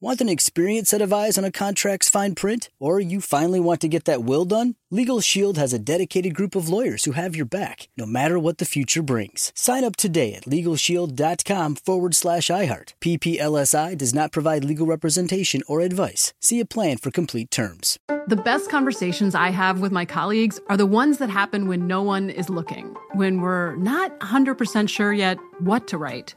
Want an experienced set of eyes on a contract's fine print? Or you finally want to get that will done? Legal Shield has a dedicated group of lawyers who have your back, no matter what the future brings. Sign up today at LegalShield.com forward slash iHeart. PPLSI does not provide legal representation or advice. See a plan for complete terms. The best conversations I have with my colleagues are the ones that happen when no one is looking, when we're not 100% sure yet what to write.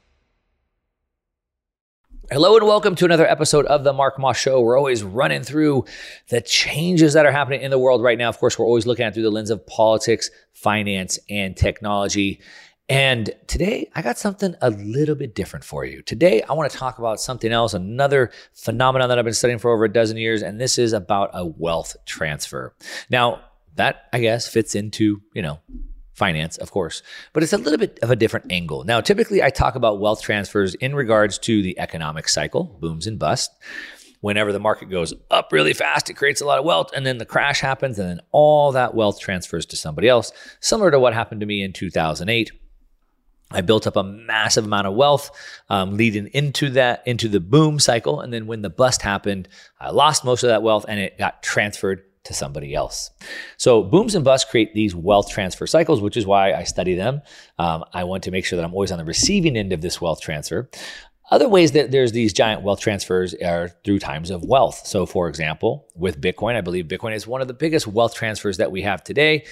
Hello and welcome to another episode of the Mark Moss Show. We're always running through the changes that are happening in the world right now. Of course, we're always looking at through the lens of politics, finance, and technology. And today I got something a little bit different for you. Today I want to talk about something else, another phenomenon that I've been studying for over a dozen years, and this is about a wealth transfer. Now, that I guess fits into, you know, finance, of course, but it's a little bit of a different angle. Now, typically I talk about wealth transfers in regards to the economic cycle, booms and busts. Whenever the market goes up really fast, it creates a lot of wealth, and then the crash happens, and then all that wealth transfers to somebody else, similar to what happened to me in 2008. I built up a massive amount of wealth um, leading into that, into the boom cycle. And then when the bust happened, I lost most of that wealth and it got transferred to somebody else. So booms and busts create these wealth transfer cycles, which is why I study them. Um, I want to make sure that I'm always on the receiving end of this wealth transfer. Other ways that there's these giant wealth transfers are through times of wealth. So, for example, with Bitcoin, I believe Bitcoin is one of the biggest wealth transfers that we have today.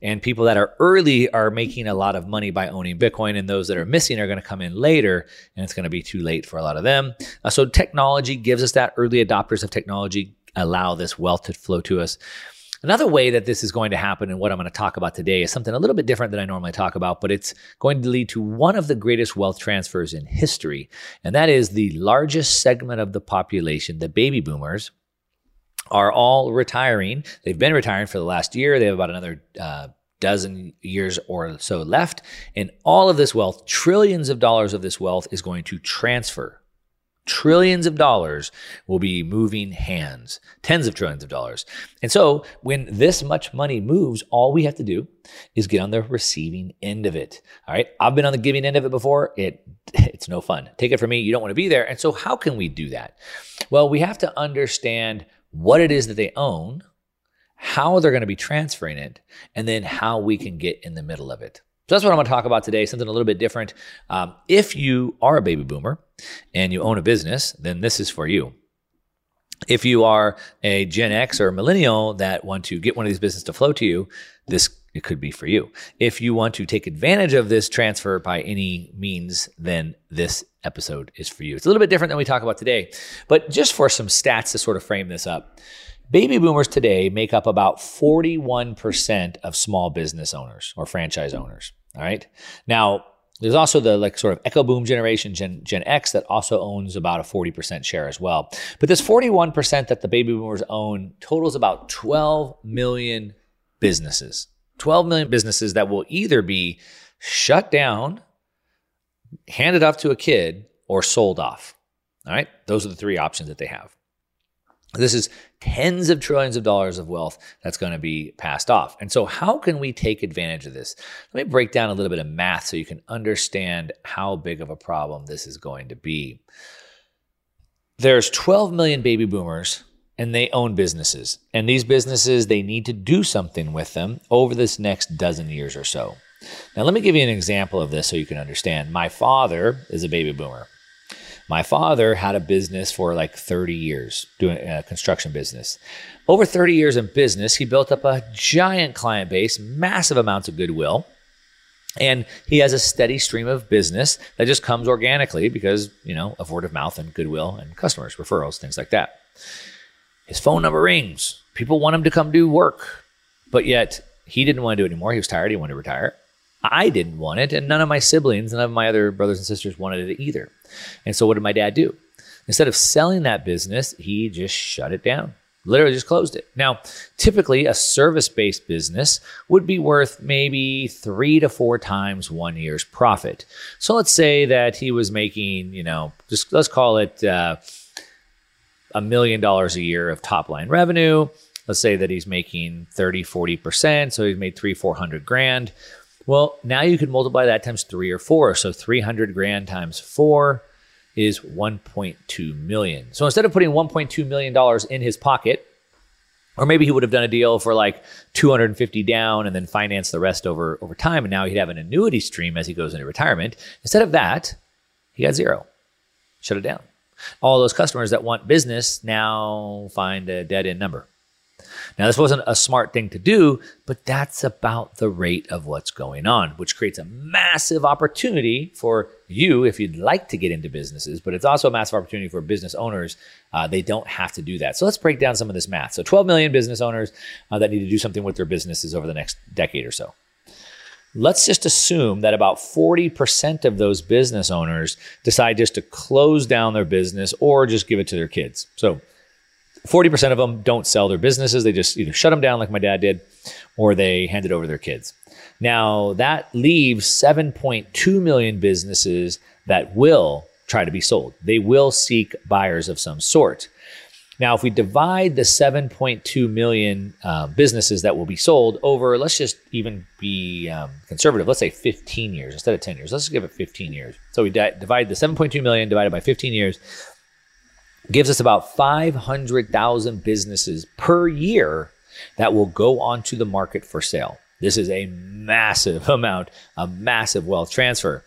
And people that are early are making a lot of money by owning Bitcoin, and those that are missing are going to come in later, and it's going to be too late for a lot of them. Uh, so, technology gives us that. Early adopters of technology allow this wealth to flow to us. Another way that this is going to happen and what I'm going to talk about today is something a little bit different than I normally talk about, but it's going to lead to one of the greatest wealth transfers in history. And that is the largest segment of the population, the baby boomers, are all retiring. They've been retiring for the last year. They have about another uh, dozen years or so left. And all of this wealth, trillions of dollars of this wealth, is going to transfer trillions of dollars will be moving hands, tens of trillions of dollars. And so when this much money moves, all we have to do is get on the receiving end of it. All right. I've been on the giving end of it before. It it's no fun. Take it from me, you don't want to be there. And so how can we do that? Well, we have to understand what it is that they own, how they're going to be transferring it, and then how we can get in the middle of it. So that's what I'm going to talk about today, something a little bit different. Um, if you are a baby boomer and you own a business, then this is for you. If you are a Gen X or a millennial that want to get one of these businesses to flow to you, this it could be for you. If you want to take advantage of this transfer by any means, then this episode is for you. It's a little bit different than we talk about today, but just for some stats to sort of frame this up. Baby boomers today make up about 41% of small business owners or franchise owners. All right. Now, there's also the like sort of echo boom generation, Gen, Gen X, that also owns about a 40% share as well. But this 41% that the baby boomers own totals about 12 million businesses. 12 million businesses that will either be shut down, handed off to a kid, or sold off. All right. Those are the three options that they have. This is tens of trillions of dollars of wealth that's going to be passed off. And so, how can we take advantage of this? Let me break down a little bit of math so you can understand how big of a problem this is going to be. There's 12 million baby boomers and they own businesses. And these businesses, they need to do something with them over this next dozen years or so. Now, let me give you an example of this so you can understand. My father is a baby boomer. My father had a business for like 30 years, doing a construction business. Over 30 years in business, he built up a giant client base, massive amounts of goodwill. And he has a steady stream of business that just comes organically because, you know, of word of mouth and goodwill and customers, referrals, things like that. His phone number rings. People want him to come do work, but yet he didn't want to do it anymore. He was tired. He wanted to retire. I didn't want it, and none of my siblings, none of my other brothers and sisters wanted it either. And so, what did my dad do? Instead of selling that business, he just shut it down. Literally just closed it. Now, typically, a service based business would be worth maybe three to four times one year's profit. So, let's say that he was making, you know, just let's call it uh, a million dollars a year of top line revenue. Let's say that he's making 30, 40%. So, he's made three, 400 grand. Well, now you could multiply that times three or four. So 300 grand times four is 1.2 million. So instead of putting 1.2 million dollars in his pocket, or maybe he would have done a deal for like 250 down and then finance the rest over over time, and now he'd have an annuity stream as he goes into retirement. Instead of that, he got zero. Shut it down. All those customers that want business now find a dead end number. Now, this wasn't a smart thing to do, but that's about the rate of what's going on, which creates a massive opportunity for you if you'd like to get into businesses, but it's also a massive opportunity for business owners. Uh, they don't have to do that. So let's break down some of this math. So 12 million business owners uh, that need to do something with their businesses over the next decade or so. Let's just assume that about 40% of those business owners decide just to close down their business or just give it to their kids. So 40% of them don't sell their businesses. They just either shut them down like my dad did or they hand it over to their kids. Now, that leaves 7.2 million businesses that will try to be sold. They will seek buyers of some sort. Now, if we divide the 7.2 million uh, businesses that will be sold over, let's just even be um, conservative, let's say 15 years instead of 10 years. Let's give it 15 years. So we di- divide the 7.2 million divided by 15 years gives us about 500,000 businesses per year that will go onto the market for sale. This is a massive amount, a massive wealth transfer.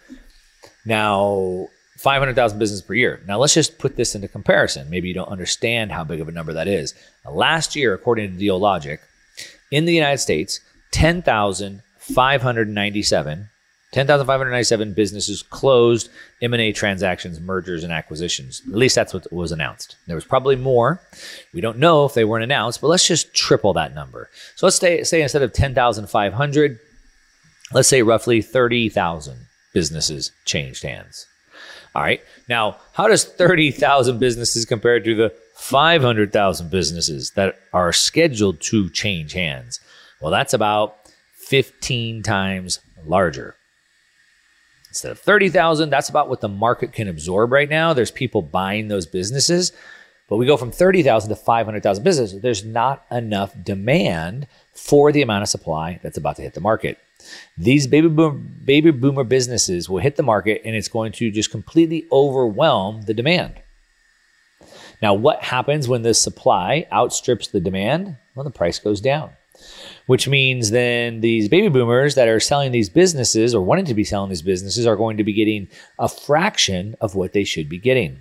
Now, 500,000 businesses per year. Now, let's just put this into comparison. Maybe you don't understand how big of a number that is. last year, according to Dealogic, in the United States, 10,597 10,597 businesses closed M&A transactions, mergers, and acquisitions. At least that's what was announced. There was probably more. We don't know if they weren't announced, but let's just triple that number. So let's say, say instead of 10,500, let's say roughly 30,000 businesses changed hands. All right. Now, how does 30,000 businesses compare to the 500,000 businesses that are scheduled to change hands? Well, that's about 15 times larger. Instead of 30,000, that's about what the market can absorb right now. There's people buying those businesses. But we go from 30,000 to 500,000 businesses. There's not enough demand for the amount of supply that's about to hit the market. These baby boomer, baby boomer businesses will hit the market and it's going to just completely overwhelm the demand. Now, what happens when the supply outstrips the demand? Well, the price goes down which means then these baby boomers that are selling these businesses or wanting to be selling these businesses are going to be getting a fraction of what they should be getting.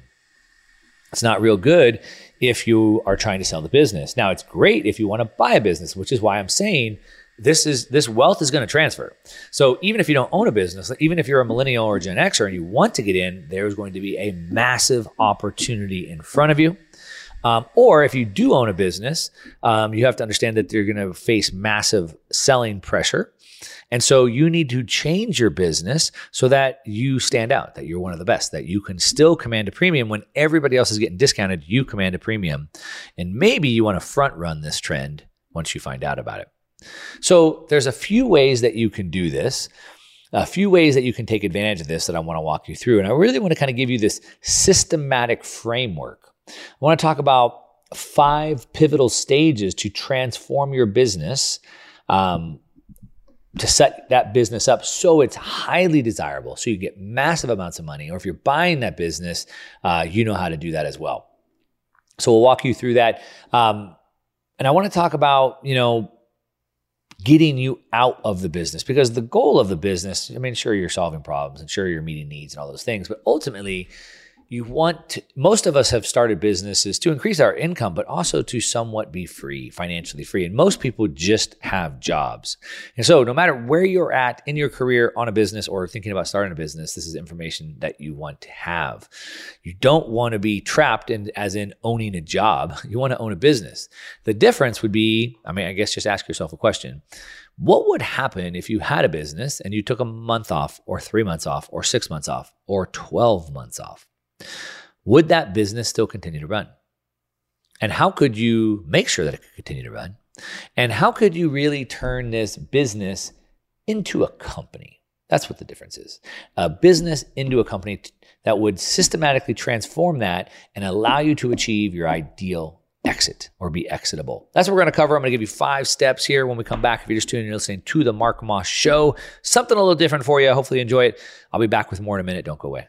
It's not real good if you are trying to sell the business. Now, it's great if you want to buy a business, which is why I'm saying this is this wealth is going to transfer. So even if you don't own a business, even if you're a millennial or Gen Xer and you want to get in, there's going to be a massive opportunity in front of you. Um, or if you do own a business, um, you have to understand that you're going to face massive selling pressure. And so you need to change your business so that you stand out, that you're one of the best, that you can still command a premium when everybody else is getting discounted, you command a premium. And maybe you want to front run this trend once you find out about it. So there's a few ways that you can do this. a few ways that you can take advantage of this that I want to walk you through. And I really want to kind of give you this systematic framework. I want to talk about five pivotal stages to transform your business. Um, to set that business up so it's highly desirable, so you get massive amounts of money. Or if you're buying that business, uh, you know how to do that as well. So we'll walk you through that. Um, and I want to talk about, you know, getting you out of the business because the goal of the business, I mean, sure, you're solving problems and sure, you're meeting needs and all those things, but ultimately, you want to, most of us have started businesses to increase our income, but also to somewhat be free, financially free. And most people just have jobs. And so, no matter where you're at in your career on a business or thinking about starting a business, this is information that you want to have. You don't want to be trapped in, as in owning a job. You want to own a business. The difference would be, I mean, I guess just ask yourself a question. What would happen if you had a business and you took a month off, or three months off, or six months off, or 12 months off? Would that business still continue to run? And how could you make sure that it could continue to run? And how could you really turn this business into a company? That's what the difference is. A business into a company that would systematically transform that and allow you to achieve your ideal exit or be exitable. That's what we're going to cover. I'm going to give you five steps here when we come back. If you're just tuning in listening to the Mark Moss Show, something a little different for you. Hopefully, you enjoy it. I'll be back with more in a minute. Don't go away.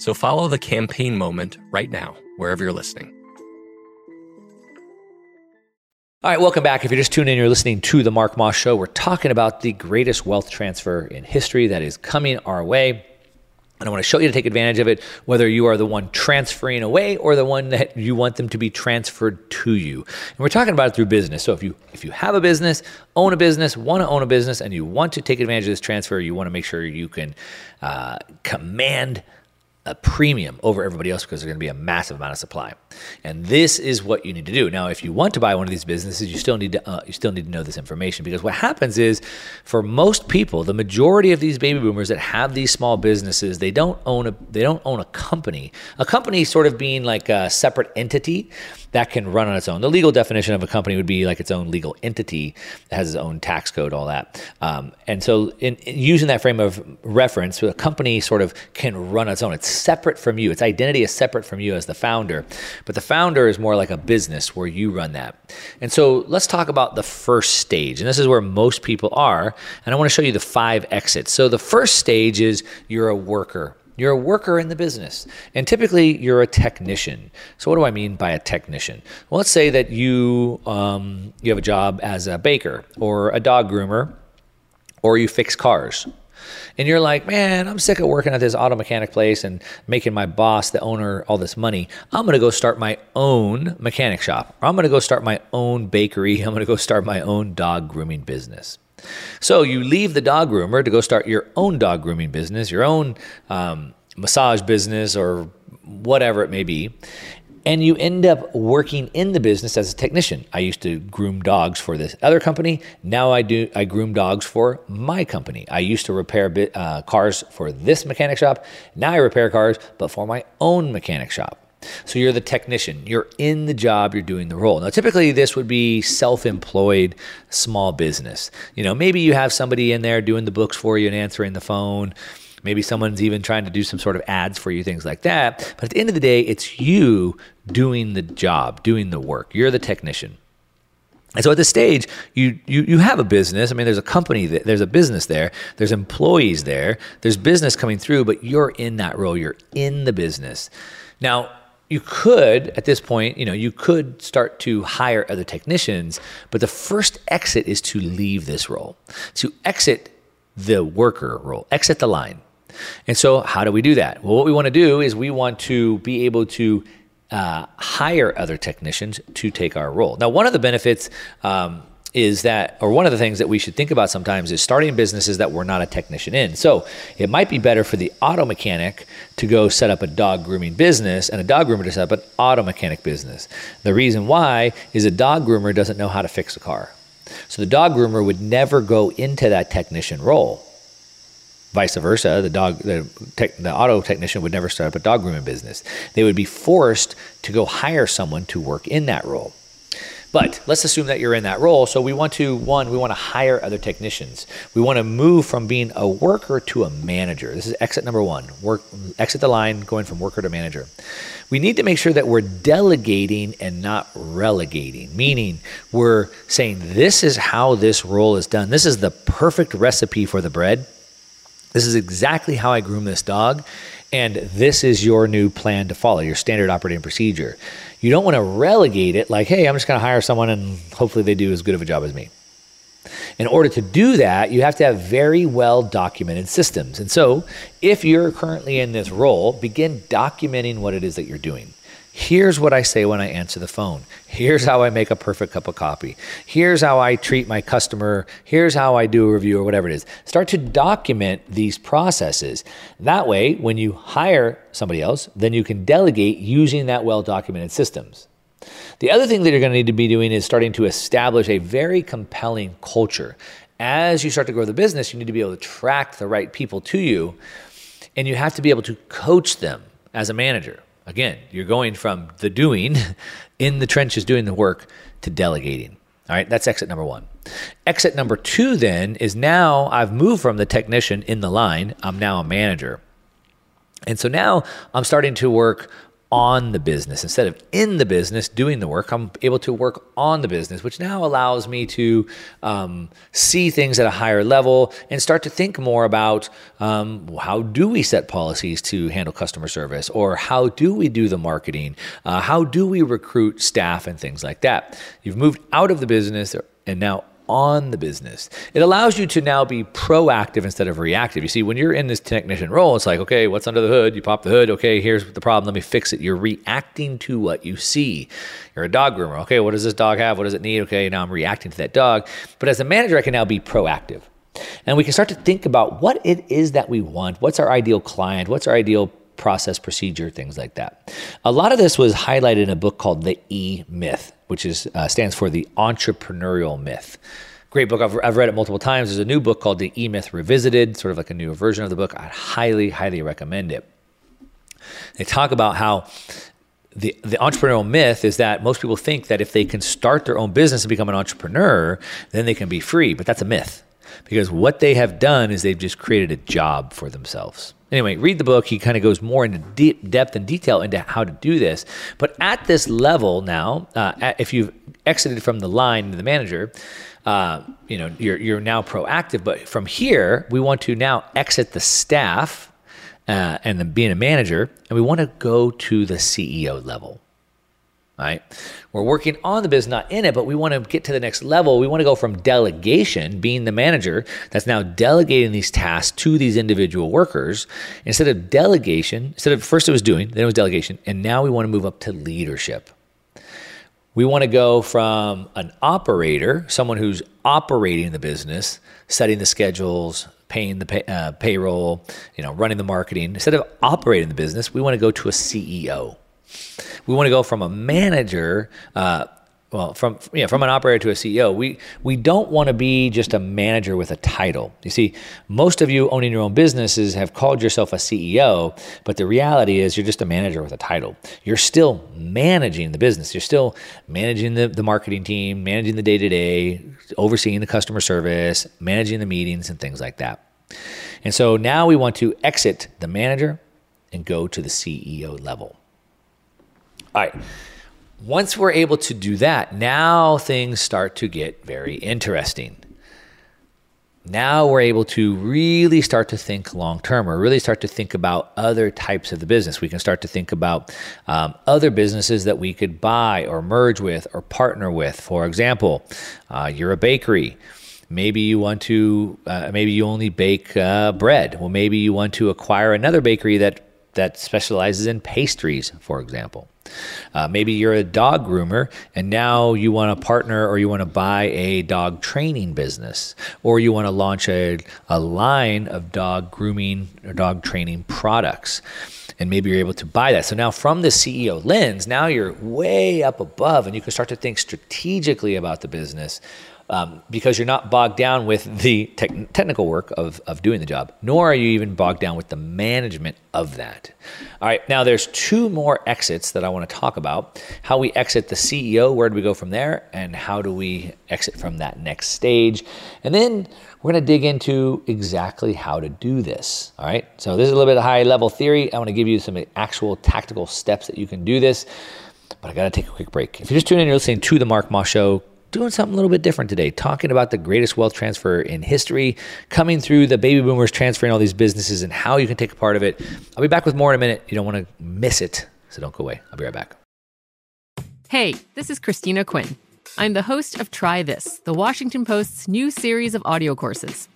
So follow the campaign moment right now, wherever you're listening. All right, welcome back. If you're just tuning in, you're listening to The Mark Moss Show. We're talking about the greatest wealth transfer in history that is coming our way. And I want to show you to take advantage of it, whether you are the one transferring away or the one that you want them to be transferred to you. And we're talking about it through business. So if you if you have a business, own a business, want to own a business, and you want to take advantage of this transfer, you want to make sure you can uh, command a premium over everybody else because there's going to be a massive amount of supply. And this is what you need to do. Now, if you want to buy one of these businesses, you still need to uh, you still need to know this information because what happens is for most people, the majority of these baby boomers that have these small businesses, they don't own a they don't own a company. A company sort of being like a separate entity that can run on its own. The legal definition of a company would be like its own legal entity that has its own tax code, all that. Um, and so, in, in, using that frame of reference, a company sort of can run its own. It's separate from you. Its identity is separate from you as the founder. But the founder is more like a business where you run that. And so let's talk about the first stage. And this is where most people are. And I want to show you the five exits. So the first stage is you're a worker. You're a worker in the business, and typically you're a technician. So, what do I mean by a technician? Well, let's say that you um, you have a job as a baker or a dog groomer, or you fix cars, and you're like, man, I'm sick of working at this auto mechanic place and making my boss, the owner, all this money. I'm going to go start my own mechanic shop, or I'm going to go start my own bakery. I'm going to go start my own dog grooming business. So you leave the dog groomer to go start your own dog grooming business, your own um, massage business, or whatever it may be. And you end up working in the business as a technician. I used to groom dogs for this other company. Now I do. I groom dogs for my company. I used to repair uh, cars for this mechanic shop. Now I repair cars, but for my own mechanic shop. So you're the technician. You're in the job. You're doing the role. Now, typically, this would be self-employed, small business. You know, maybe you have somebody in there doing the books for you and answering the phone. Maybe someone's even trying to do some sort of ads for you, things like that. But at the end of the day, it's you doing the job, doing the work. You're the technician. And so at this stage, you, you you have a business. I mean, there's a company, that, there's a business there, there's employees there, there's business coming through, but you're in that role. You're in the business. Now, you could at this point you know you could start to hire other technicians but the first exit is to leave this role to exit the worker role exit the line and so how do we do that well what we want to do is we want to be able to uh, hire other technicians to take our role now one of the benefits um, is that, or one of the things that we should think about sometimes is starting businesses that we're not a technician in. So it might be better for the auto mechanic to go set up a dog grooming business and a dog groomer to set up an auto mechanic business. The reason why is a dog groomer doesn't know how to fix a car. So the dog groomer would never go into that technician role. Vice versa, the dog, the, tech, the auto technician would never start up a dog grooming business. They would be forced to go hire someone to work in that role. But let's assume that you're in that role. So we want to, one, we want to hire other technicians. We want to move from being a worker to a manager. This is exit number one. Work, exit the line, going from worker to manager. We need to make sure that we're delegating and not relegating, meaning we're saying this is how this role is done. This is the perfect recipe for the bread. This is exactly how I groom this dog. And this is your new plan to follow, your standard operating procedure. You don't want to relegate it like, hey, I'm just going to hire someone and hopefully they do as good of a job as me. In order to do that, you have to have very well documented systems. And so, if you're currently in this role, begin documenting what it is that you're doing. Here's what I say when I answer the phone. Here's how I make a perfect cup of coffee. Here's how I treat my customer. Here's how I do a review or whatever it is. Start to document these processes. That way, when you hire somebody else, then you can delegate using that well documented systems. The other thing that you're going to need to be doing is starting to establish a very compelling culture. As you start to grow the business, you need to be able to attract the right people to you, and you have to be able to coach them as a manager. Again, you're going from the doing in the trenches doing the work to delegating. All right, that's exit number one. Exit number two then is now I've moved from the technician in the line, I'm now a manager. And so now I'm starting to work on the business. Instead of in the business doing the work i'm able to work on the business which now allows me to um, see things at a higher level and start to think more about um, how do we set policies to handle customer service or how do we do the marketing? Uh, how do we recruit staff and things like that? You've moved out of the business and now on the business. It allows you to now be proactive instead of reactive. You see, when you're in this technician role, it's like, okay, what's under the hood? You pop the hood. Okay, here's the problem. Let me fix it. You're reacting to what you see. You're a dog groomer. Okay, what does this dog have? What does it need? Okay, now I'm reacting to that dog. But as a manager, I can now be proactive. And we can start to think about what it is that we want. What's our ideal client? What's our ideal process, procedure, things like that. A lot of this was highlighted in a book called The E Myth which is uh, stands for the entrepreneurial myth. Great book. I've, I've read it multiple times. There's a new book called The E Myth Revisited, sort of like a newer version of the book. I'd highly, highly recommend it. They talk about how the, the entrepreneurial myth is that most people think that if they can start their own business and become an entrepreneur, then they can be free. But that's a myth because what they have done is they've just created a job for themselves. Anyway, read the book. He kind of goes more into deep depth and detail into how to do this. But at this level now, uh, if you've exited from the line to the manager, uh, you know you're you're now proactive. But from here, we want to now exit the staff uh, and then being a manager, and we want to go to the CEO level right? We're working on the business, not in it, but we want to get to the next level. We want to go from delegation, being the manager that's now delegating these tasks to these individual workers, instead of delegation, instead of first it was doing, then it was delegation, and now we want to move up to leadership. We want to go from an operator, someone who's operating the business, setting the schedules, paying the pay, uh, payroll, you know, running the marketing. Instead of operating the business, we want to go to a CEO we want to go from a manager, uh, well, from from an operator to a CEO. We we don't want to be just a manager with a title. You see, most of you owning your own businesses have called yourself a CEO, but the reality is you're just a manager with a title. You're still managing the business. You're still managing the, the marketing team, managing the day to day, overseeing the customer service, managing the meetings and things like that. And so now we want to exit the manager and go to the CEO level. All right. Once we're able to do that, now things start to get very interesting. Now we're able to really start to think long term or really start to think about other types of the business. We can start to think about um, other businesses that we could buy or merge with or partner with. For example, uh, you're a bakery maybe you want to uh, maybe you only bake uh, bread well maybe you want to acquire another bakery that that specializes in pastries for example. Uh, maybe you're a dog groomer and now you want to partner or you want to buy a dog training business or you want to launch a, a line of dog grooming or dog training products. And maybe you're able to buy that. So now from the CEO lens, now you're way up above and you can start to think strategically about the business um, because you're not bogged down with the te- technical work of, of doing the job, nor are you even bogged down with the management of that. All right, now there's two more exits that I want to talk about how we exit the CEO, where do we go from there, and how do we exit from that next stage. And then we're going to dig into exactly how to do this. All right, so this is a little bit of high level theory. I want to give you some actual tactical steps that you can do this but I got to take a quick break. If you're just tuning in, you're listening to the Mark Moss Show doing something a little bit different today, talking about the greatest wealth transfer in history, coming through the baby boomers transferring all these businesses and how you can take a part of it. I'll be back with more in a minute. You don't want to miss it, so don't go away. I'll be right back. Hey, this is Christina Quinn. I'm the host of Try This, the Washington Post's new series of audio courses.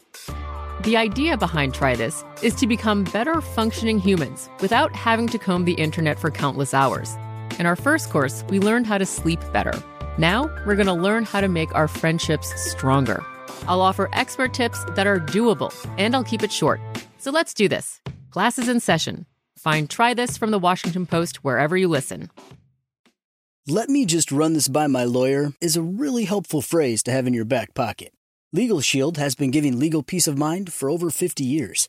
The idea behind Try This is to become better functioning humans without having to comb the internet for countless hours. In our first course, we learned how to sleep better now, we're going to learn how to make our friendships stronger. I'll offer expert tips that are doable, and I'll keep it short. So let's do this. Classes in session. Find Try This from the Washington Post wherever you listen. Let me just run this by my lawyer is a really helpful phrase to have in your back pocket. Legal Shield has been giving legal peace of mind for over 50 years.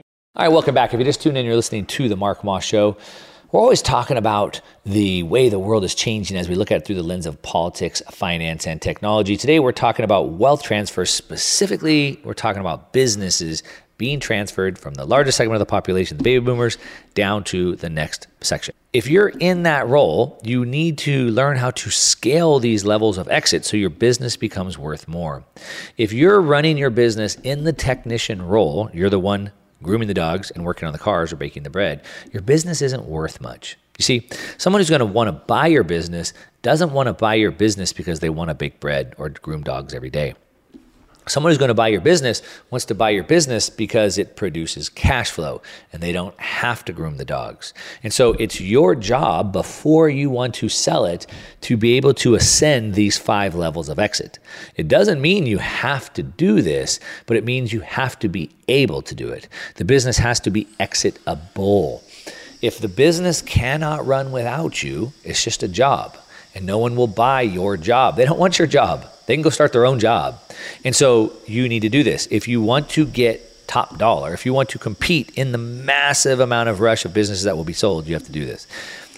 All right, welcome back. If you just tuned in, you're listening to the Mark Moss Show. We're always talking about the way the world is changing as we look at it through the lens of politics, finance, and technology. Today, we're talking about wealth transfer. Specifically, we're talking about businesses being transferred from the largest segment of the population, the baby boomers, down to the next section. If you're in that role, you need to learn how to scale these levels of exit so your business becomes worth more. If you're running your business in the technician role, you're the one grooming the dogs and working on the cars or baking the bread, your business isn't worth much. You see, someone who's going to want to buy your business doesn't want to buy your business because they want to bake bread or groom dogs every day. Someone who's going to buy your business wants to buy your business because it produces cash flow and they don't have to groom the dogs. And so it's your job before you want to sell it to be able to ascend these five levels of exit. It doesn't mean you have to do this, but it means you have to be able to do it. The business has to be exitable. If the business cannot run without you, it's just a job and no one will buy your job. They don't want your job. They can go start their own job. And so you need to do this. If you want to get top dollar, if you want to compete in the massive amount of rush of businesses that will be sold, you have to do this.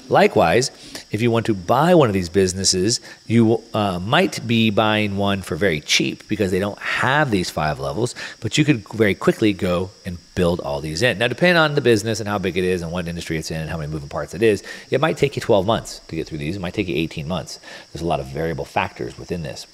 Likewise, if you want to buy one of these businesses, you uh, might be buying one for very cheap because they don't have these five levels, but you could very quickly go and build all these in. Now, depending on the business and how big it is and what industry it's in and how many moving parts it is, it might take you 12 months to get through these. It might take you 18 months. There's a lot of variable factors within this.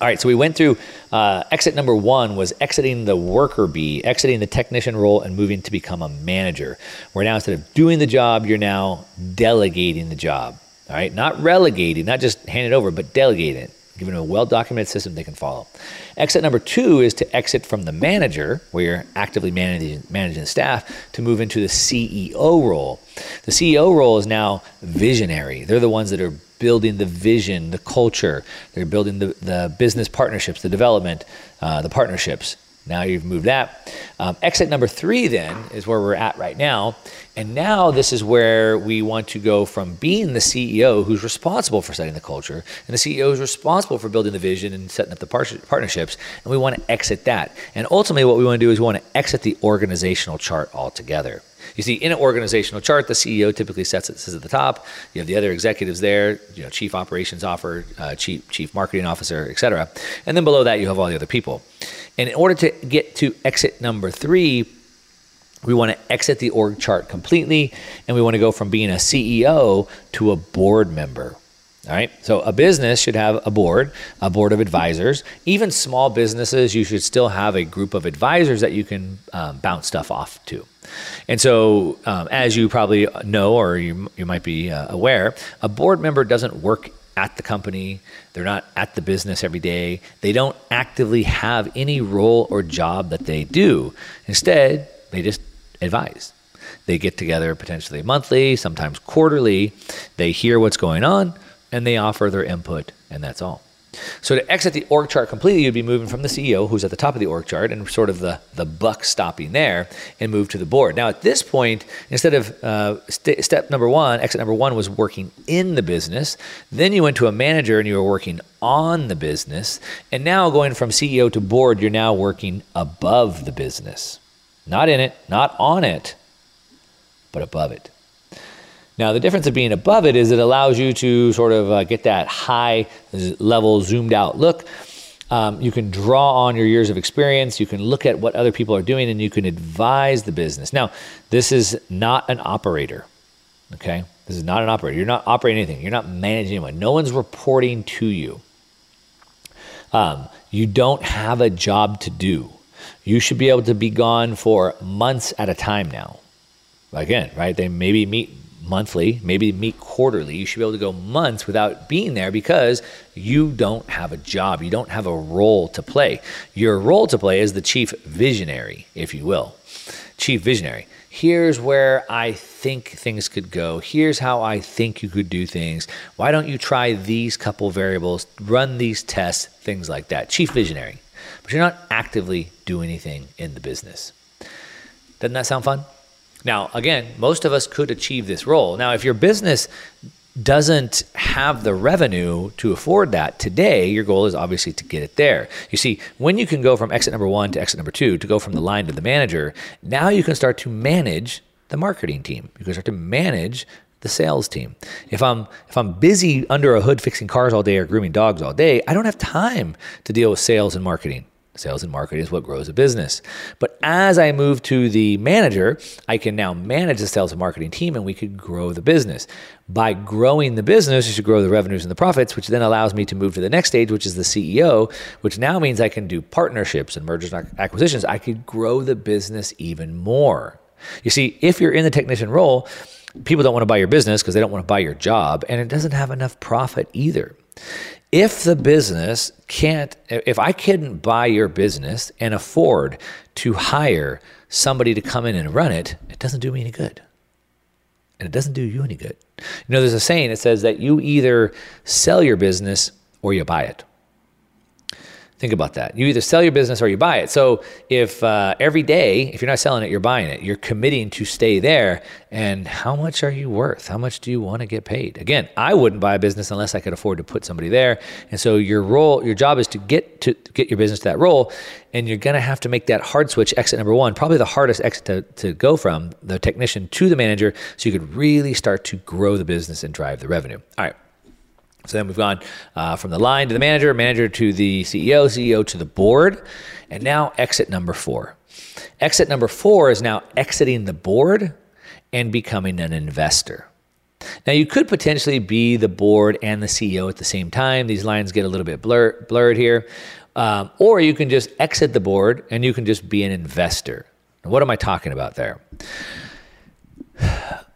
All right, so we went through uh, exit number one was exiting the worker bee, exiting the technician role, and moving to become a manager. Where now instead of doing the job, you're now delegating the job. All right, not relegating, not just hand it over, but delegating it, giving them a well documented system they can follow. Exit number two is to exit from the manager, where you're actively managing, managing the staff, to move into the CEO role. The CEO role is now visionary. They're the ones that are building the vision, the culture. They're building the, the business partnerships, the development, uh, the partnerships. Now you've moved that. Um, exit number three, then, is where we're at right now. And now this is where we want to go from being the CEO who's responsible for setting the culture, and the CEO is responsible for building the vision and setting up the par- partnerships, and we want to exit that. And ultimately, what we want to do is we want to exit the organizational chart altogether. You see, in an organizational chart, the CEO typically sets it says at the top. You have the other executives there, you know, chief operations officer, uh, chief chief marketing officer, et cetera. And then below that, you have all the other people. And in order to get to exit number three, we want to exit the org chart completely, and we want to go from being a CEO to a board member. All right. So a business should have a board, a board of advisors. Even small businesses, you should still have a group of advisors that you can um, bounce stuff off to. And so, um, as you probably know, or you, you might be uh, aware, a board member doesn't work at the company. They're not at the business every day. They don't actively have any role or job that they do. Instead, they just advise. They get together potentially monthly, sometimes quarterly. They hear what's going on and they offer their input, and that's all. So to exit the org chart completely, you'd be moving from the CEO, who's at the top of the org chart, and sort of the, the buck stopping there, and move to the board. Now, at this point, instead of uh, st- step number one, exit number one was working in the business. Then you went to a manager and you were working on the business. And now going from CEO to board, you're now working above the business. Not in it, not on it, but above it. Now, the difference of being above it is it allows you to sort of uh, get that high level, zoomed out look. Um, you can draw on your years of experience. You can look at what other people are doing and you can advise the business. Now, this is not an operator, okay? This is not an operator. You're not operating anything, you're not managing anyone. No one's reporting to you. Um, you don't have a job to do. You should be able to be gone for months at a time now. Again, right? They maybe meet monthly, maybe meet quarterly. You should be able to go months without being there because you don't have a job. You don't have a role to play. Your role to play is the chief visionary, if you will. Chief visionary. Here's where I think things could go. Here's how I think you could do things. Why don't you try these couple variables, run these tests, things like that. Chief visionary. But you're not actively doing anything in the business. Doesn't that sound fun? Now, again, most of us could achieve this role. Now, if your business doesn't have the revenue to afford that today, your goal is obviously to get it there. You see, when you can go from exit number one to exit number two, to go from the line to the manager, now you can start to manage the marketing team. You can start to manage the sales team. If I'm if I'm busy under a hood fixing cars all day or grooming dogs all day, I don't have time to deal with sales and marketing. Sales and marketing is what grows a business. But as I move to the manager, I can now manage the sales and marketing team and we could grow the business. By growing the business, you should grow the revenues and the profits, which then allows me to move to the next stage, which is the CEO, which now means I can do partnerships and mergers and acquisitions. I could grow the business even more. You see, if you're in the technician role, People don't want to buy your business because they don't want to buy your job, and it doesn't have enough profit either. If the business can't, if I couldn't buy your business and afford to hire somebody to come in and run it, it doesn't do me any good. And it doesn't do you any good. You know, there's a saying that says that you either sell your business or you buy it. Think about that. You either sell your business or you buy it. So if uh, every day, if you're not selling it, you're buying it, you're committing to stay there. And how much are you worth? How much do you want to get paid? Again, I wouldn't buy a business unless I could afford to put somebody there. And so your role, your job is to get to get your business to that role. And you're going to have to make that hard switch exit number one, probably the hardest exit to, to go from the technician to the manager so you could really start to grow the business and drive the revenue. All right. So then we've gone uh, from the line to the manager, manager to the CEO, CEO to the board, and now exit number four. Exit number four is now exiting the board and becoming an investor. Now, you could potentially be the board and the CEO at the same time. These lines get a little bit blur- blurred here. Um, or you can just exit the board and you can just be an investor. Now, what am I talking about there?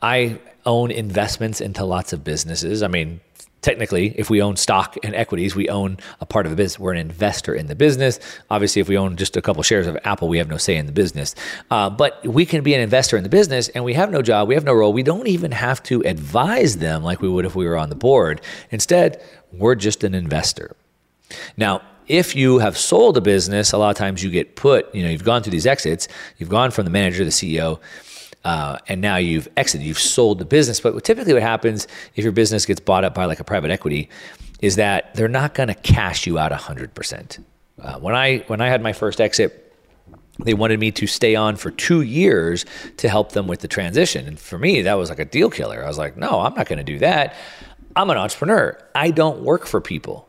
I own investments into lots of businesses. I mean, technically, if we own stock and equities, we own a part of the business. We're an investor in the business. Obviously, if we own just a couple shares of Apple, we have no say in the business. Uh, but we can be an investor in the business and we have no job, we have no role. We don't even have to advise them like we would if we were on the board. Instead, we're just an investor. Now, if you have sold a business, a lot of times you get put, you know, you've gone through these exits, you've gone from the manager, the CEO, uh, and now you've exited, you've sold the business. But typically, what happens if your business gets bought up by like a private equity is that they're not going to cash you out 100%. Uh, when I when I had my first exit, they wanted me to stay on for two years to help them with the transition. And for me, that was like a deal killer. I was like, no, I'm not going to do that. I'm an entrepreneur. I don't work for people.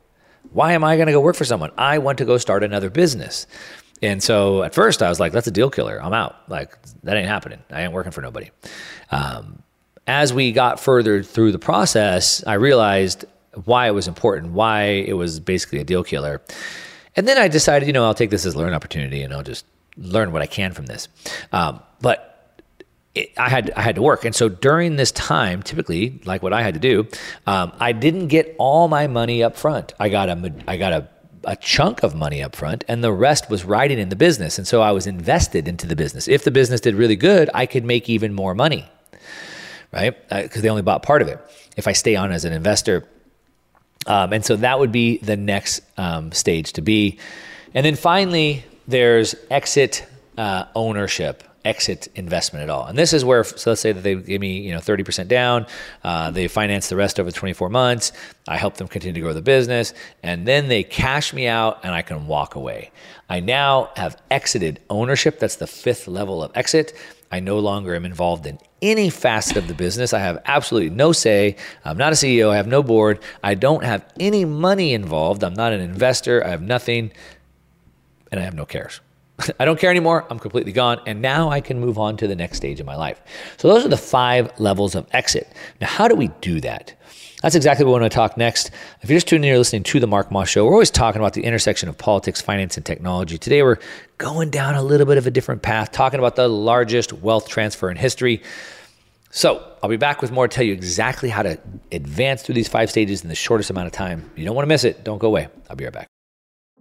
Why am I going to go work for someone? I want to go start another business. And so at first I was like, that's a deal killer. I'm out. Like, that ain't happening. I ain't working for nobody. Um, as we got further through the process, I realized why it was important, why it was basically a deal killer. And then I decided, you know, I'll take this as a learn opportunity and I'll just learn what I can from this. Um, but I had I had to work, and so during this time, typically, like what I had to do, um, I didn't get all my money up front. I got a I got a a chunk of money up front and the rest was riding in the business. And so i was invested into the business. If the business did really good i could make even more money right? Because uh, they only bought part of it if i stay on as an investor. Um, and so that would be the next um, stage to be. And then finally there's exit uh, ownership exit investment at all. And this is where, so let's say that they give me, you know, 30% down, uh, they finance the rest over 24 months. I help them continue to grow the business and then they cash me out and I can walk away. I now have exited ownership. That's the fifth level of exit. I no longer am involved in any facet of the business. I have absolutely no say. I'm not a CEO. I have no board. I don't have any money involved. I'm not an investor. I have nothing and I have no cares. I don't care anymore. I'm completely gone. And now I can move on to the next stage of my life. So those are the five levels of exit. Now, how do we do that? That's exactly what we want to talk next. If you're just tuning in, you're listening to the Mark Moss Show. We're always talking about the intersection of politics, finance, and technology. Today, we're going down a little bit of a different path, talking about the largest wealth transfer in history. So, I'll be back with more to tell you exactly how to advance through these five stages in the shortest amount of time. You don't want to miss it. Don't go away. I'll be right back.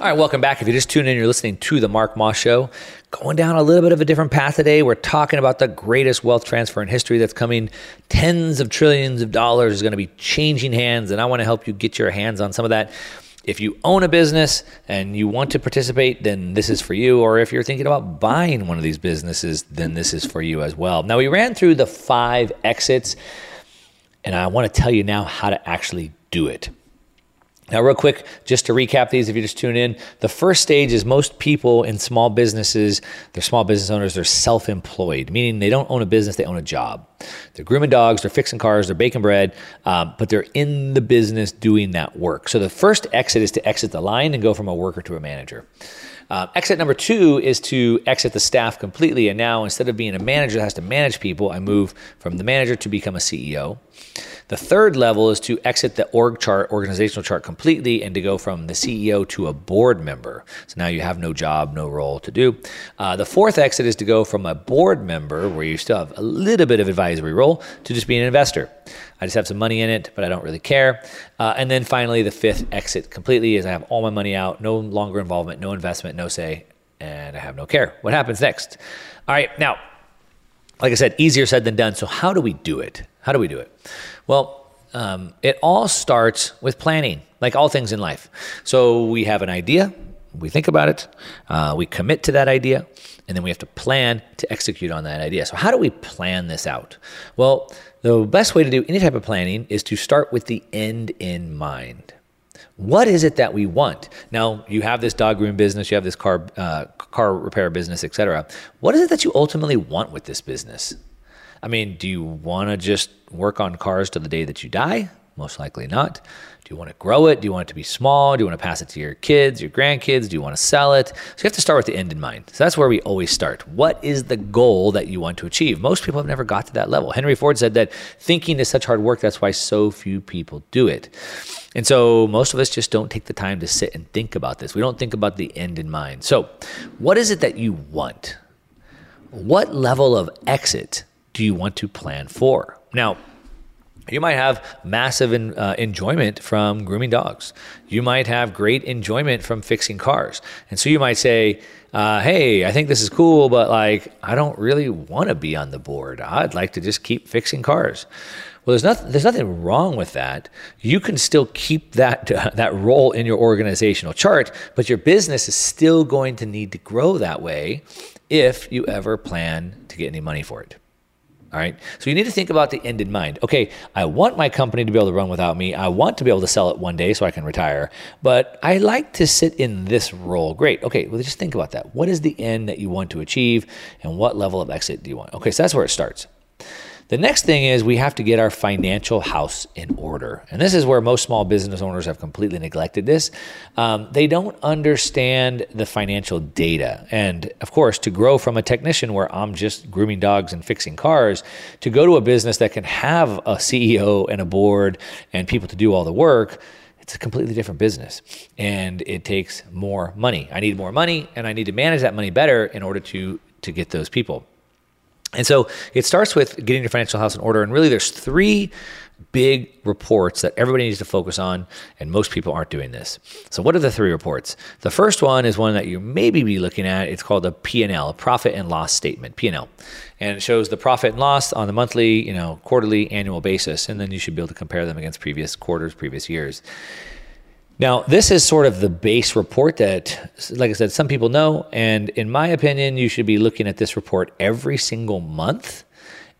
All right, welcome back. If you just tuned in, you're listening to the Mark Moss Show. Going down a little bit of a different path today. We're talking about the greatest wealth transfer in history that's coming. Tens of trillions of dollars is going to be changing hands, and I want to help you get your hands on some of that. If you own a business and you want to participate, then this is for you. Or if you're thinking about buying one of these businesses, then this is for you as well. Now, we ran through the five exits, and I want to tell you now how to actually do it. Now, real quick, just to recap these, if you just tune in, the first stage is most people in small businesses, they're small business owners, they're self employed, meaning they don't own a business, they own a job. They're grooming dogs, they're fixing cars, they're baking bread, um, but they're in the business doing that work. So the first exit is to exit the line and go from a worker to a manager. Uh, exit number two is to exit the staff completely. And now, instead of being a manager that has to manage people, I move from the manager to become a CEO. The third level is to exit the org chart, organizational chart completely, and to go from the CEO to a board member. So now you have no job, no role to do. Uh, the fourth exit is to go from a board member, where you still have a little bit of advisory role, to just being an investor. I just have some money in it, but I don't really care. Uh, and then finally, the fifth exit completely is I have all my money out, no longer involvement, no investment, no say, and I have no care. What happens next? All right, now, like I said, easier said than done. So, how do we do it? How do we do it? Well, um, it all starts with planning, like all things in life. So, we have an idea, we think about it, uh, we commit to that idea, and then we have to plan to execute on that idea. So, how do we plan this out? Well, the best way to do any type of planning is to start with the end in mind. What is it that we want? Now, you have this dog groom business, you have this car uh, car repair business, etc. What is it that you ultimately want with this business? I mean, do you want to just work on cars to the day that you die? Most likely not. Do you want to grow it? Do you want it to be small? Do you want to pass it to your kids, your grandkids? Do you want to sell it? So you have to start with the end in mind. So that's where we always start. What is the goal that you want to achieve? Most people have never got to that level. Henry Ford said that thinking is such hard work. That's why so few people do it. And so most of us just don't take the time to sit and think about this. We don't think about the end in mind. So, what is it that you want? What level of exit do you want to plan for? Now, you might have massive in, uh, enjoyment from grooming dogs. You might have great enjoyment from fixing cars. And so you might say, uh, hey, I think this is cool, but like, I don't really want to be on the board. I'd like to just keep fixing cars. Well, there's nothing, there's nothing wrong with that. You can still keep that, uh, that role in your organizational chart, but your business is still going to need to grow that way if you ever plan to get any money for it. All right. So you need to think about the end in mind. Okay, I want my company to be able to run without me. I want to be able to sell it one day so I can retire, but I like to sit in this role. Great. Okay, well, just think about that. What is the end that you want to achieve and what level of exit do you want? Okay, so that's where it starts. The next thing is we have to get our financial house in order. And this is where most small business owners have completely neglected this. Um, they don't understand the financial data. And of course, to grow from a technician where I'm just grooming dogs and fixing cars, to go to a business that can have a CEO and a board and people to do all the work, it's a completely different business and it takes more money. I need more money and I need to manage that money better in order to, to get those people. And so it starts with getting your financial house in order. And really, there's three big reports that everybody needs to focus on, and most people aren't doing this. So, what are the three reports? The first one is one that you maybe be looking at. It's called a P&L, a profit and loss statement, P&L, and it shows the profit and loss on the monthly, you know, quarterly, annual basis, and then you should be able to compare them against previous quarters, previous years. Now, this is sort of the base report that, like I said, some people know. And in my opinion, you should be looking at this report every single month.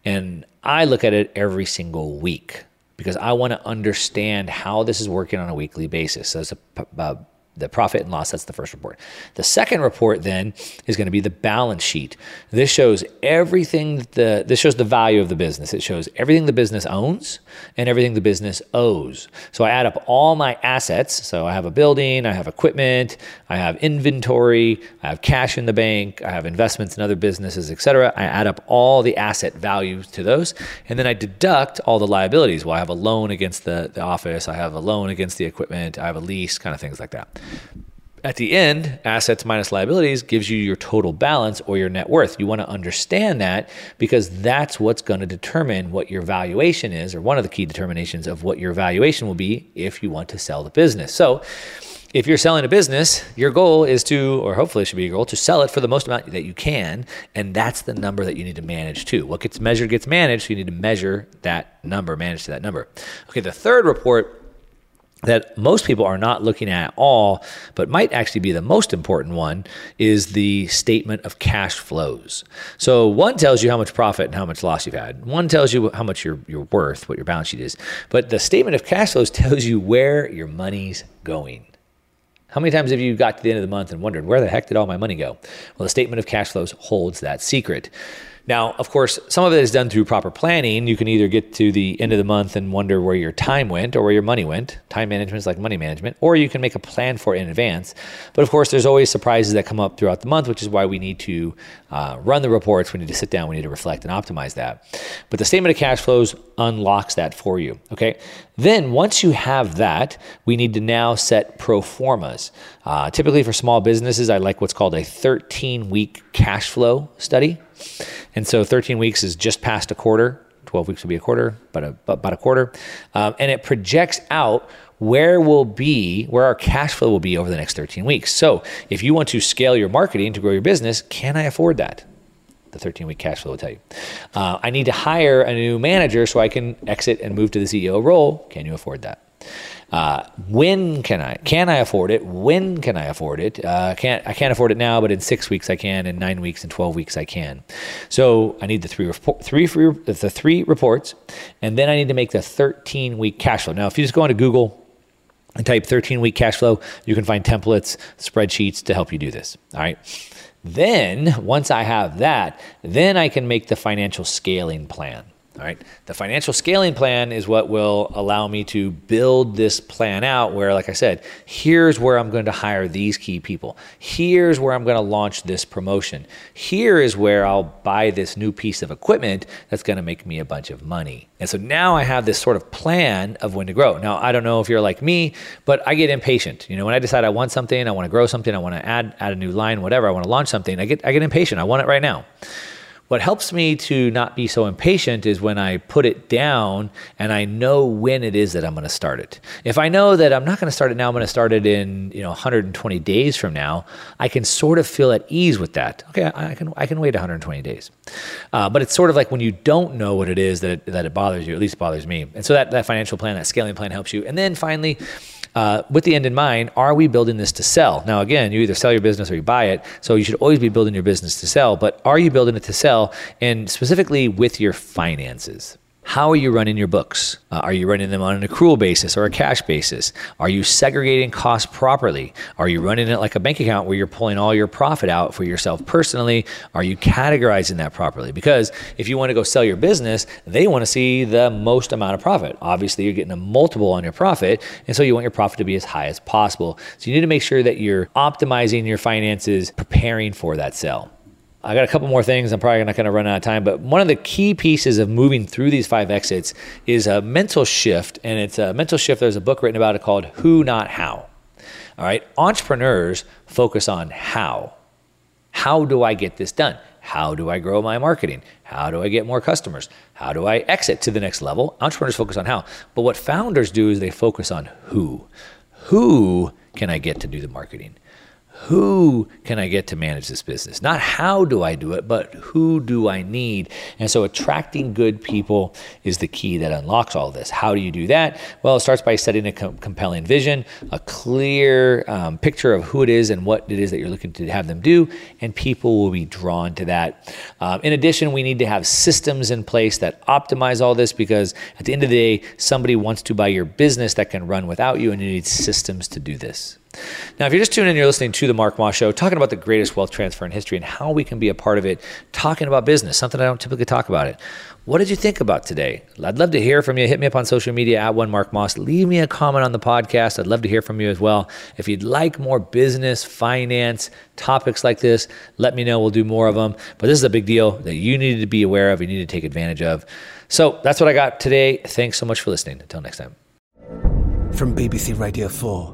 And I look at it every single week because I want to understand how this is working on a weekly basis. So it's a, a the profit and loss. That's the first report. The second report then is going to be the balance sheet. This shows everything the this shows the value of the business. It shows everything the business owns and everything the business owes. So I add up all my assets. So I have a building, I have equipment, I have inventory, I have cash in the bank, I have investments in other businesses, etc. I add up all the asset values to those, and then I deduct all the liabilities. Well, I have a loan against the, the office, I have a loan against the equipment, I have a lease, kind of things like that. At the end, assets minus liabilities gives you your total balance or your net worth. You want to understand that because that's what's going to determine what your valuation is, or one of the key determinations of what your valuation will be if you want to sell the business. So, if you're selling a business, your goal is to, or hopefully it should be your goal, to sell it for the most amount that you can. And that's the number that you need to manage too. What gets measured gets managed. So you need to measure that number, manage to that number. Okay, the third report that most people are not looking at at all, but might actually be the most important one, is the statement of cash flows. So one tells you how much profit and how much loss you've had. One tells you how much you're, you're worth, what your balance sheet is. But the statement of cash flows tells you where your money's going. How many times have you got to the end of the month and wondered, where the heck did all my money go? Well, the statement of cash flows holds that secret. Now, of course, some of it is done through proper planning. You can either get to the end of the month and wonder where your time went or where your money went. Time management is like money management, or you can make a plan for it in advance. But of course, there's always surprises that come up throughout the month, which is why we need to uh, run the reports. We need to sit down, we need to reflect and optimize that. But the statement of cash flows unlocks that for you. Okay. Then, once you have that, we need to now set pro formas. Uh, typically, for small businesses, I like what's called a 13 week cash flow study. And so 13 weeks is just past a quarter. 12 weeks would be a quarter, but about a quarter. Um, and it projects out where will be where our cash flow will be over the next 13 weeks. So if you want to scale your marketing to grow your business, can I afford that? The 13 week cash flow will tell you. Uh, I need to hire a new manager so I can exit and move to the CEO role. Can you afford that? Uh, when can I? Can I afford it? When can I afford it? Uh, can't I can't afford it now, but in six weeks I can. In nine weeks, in twelve weeks I can. So I need the three three the three reports, and then I need to make the thirteen week cash flow. Now, if you just go into Google and type 13 week cash flow, you can find templates, spreadsheets to help you do this. All right. Then, once I have that, then I can make the financial scaling plan. All right. The financial scaling plan is what will allow me to build this plan out where, like I said, here's where I'm going to hire these key people. Here's where I'm going to launch this promotion. Here is where I'll buy this new piece of equipment that's going to make me a bunch of money. And so now I have this sort of plan of when to grow. Now, I don't know if you're like me, but I get impatient. You know, when I decide I want something, I want to grow something, I want to add, add a new line, whatever, I want to launch something, I get, I get impatient. I want it right now. What helps me to not be so impatient is when I put it down and I know when it is that I'm going to start it. If I know that I'm not going to start it now, I'm going to start it in you know 120 days from now. I can sort of feel at ease with that. Okay, I can I can wait 120 days, uh, but it's sort of like when you don't know what it is that it, that it bothers you. At least bothers me. And so that that financial plan, that scaling plan helps you. And then finally uh, with the end in mind, are we building this to sell? Now, again, you either sell your business or you buy it. So you should always be building your business to sell. But are you building it to sell? And specifically with your finances. How are you running your books? Uh, are you running them on an accrual basis or a cash basis? Are you segregating costs properly? Are you running it like a bank account where you're pulling all your profit out for yourself personally? Are you categorizing that properly? Because if you want to go sell your business, they want to see the most amount of profit. Obviously, you're getting a multiple on your profit, and so you want your profit to be as high as possible. So you need to make sure that you're optimizing your finances, preparing for that sale. I got a couple more things. I'm probably not going to run out of time, but one of the key pieces of moving through these five exits is a mental shift. And it's a mental shift. There's a book written about it called Who, Not How. All right. Entrepreneurs focus on how. How do I get this done? How do I grow my marketing? How do I get more customers? How do I exit to the next level? Entrepreneurs focus on how. But what founders do is they focus on who. Who can I get to do the marketing? Who can I get to manage this business? Not how do I do it, but who do I need? And so attracting good people is the key that unlocks all this. How do you do that? Well, it starts by setting a com- compelling vision, a clear um, picture of who it is and what it is that you're looking to have them do, and people will be drawn to that. Um, in addition, we need to have systems in place that optimize all this because at the end of the day, somebody wants to buy your business that can run without you, and you need systems to do this. Now, if you're just tuning in, you're listening to the Mark Moss Show, talking about the greatest wealth transfer in history and how we can be a part of it, talking about business, something I don't typically talk about it. What did you think about today? I'd love to hear from you. Hit me up on social media at one Mark Moss. Leave me a comment on the podcast. I'd love to hear from you as well. If you'd like more business, finance topics like this, let me know. We'll do more of them. But this is a big deal that you need to be aware of. You need to take advantage of. So that's what I got today. Thanks so much for listening. Until next time. From BBC Radio 4,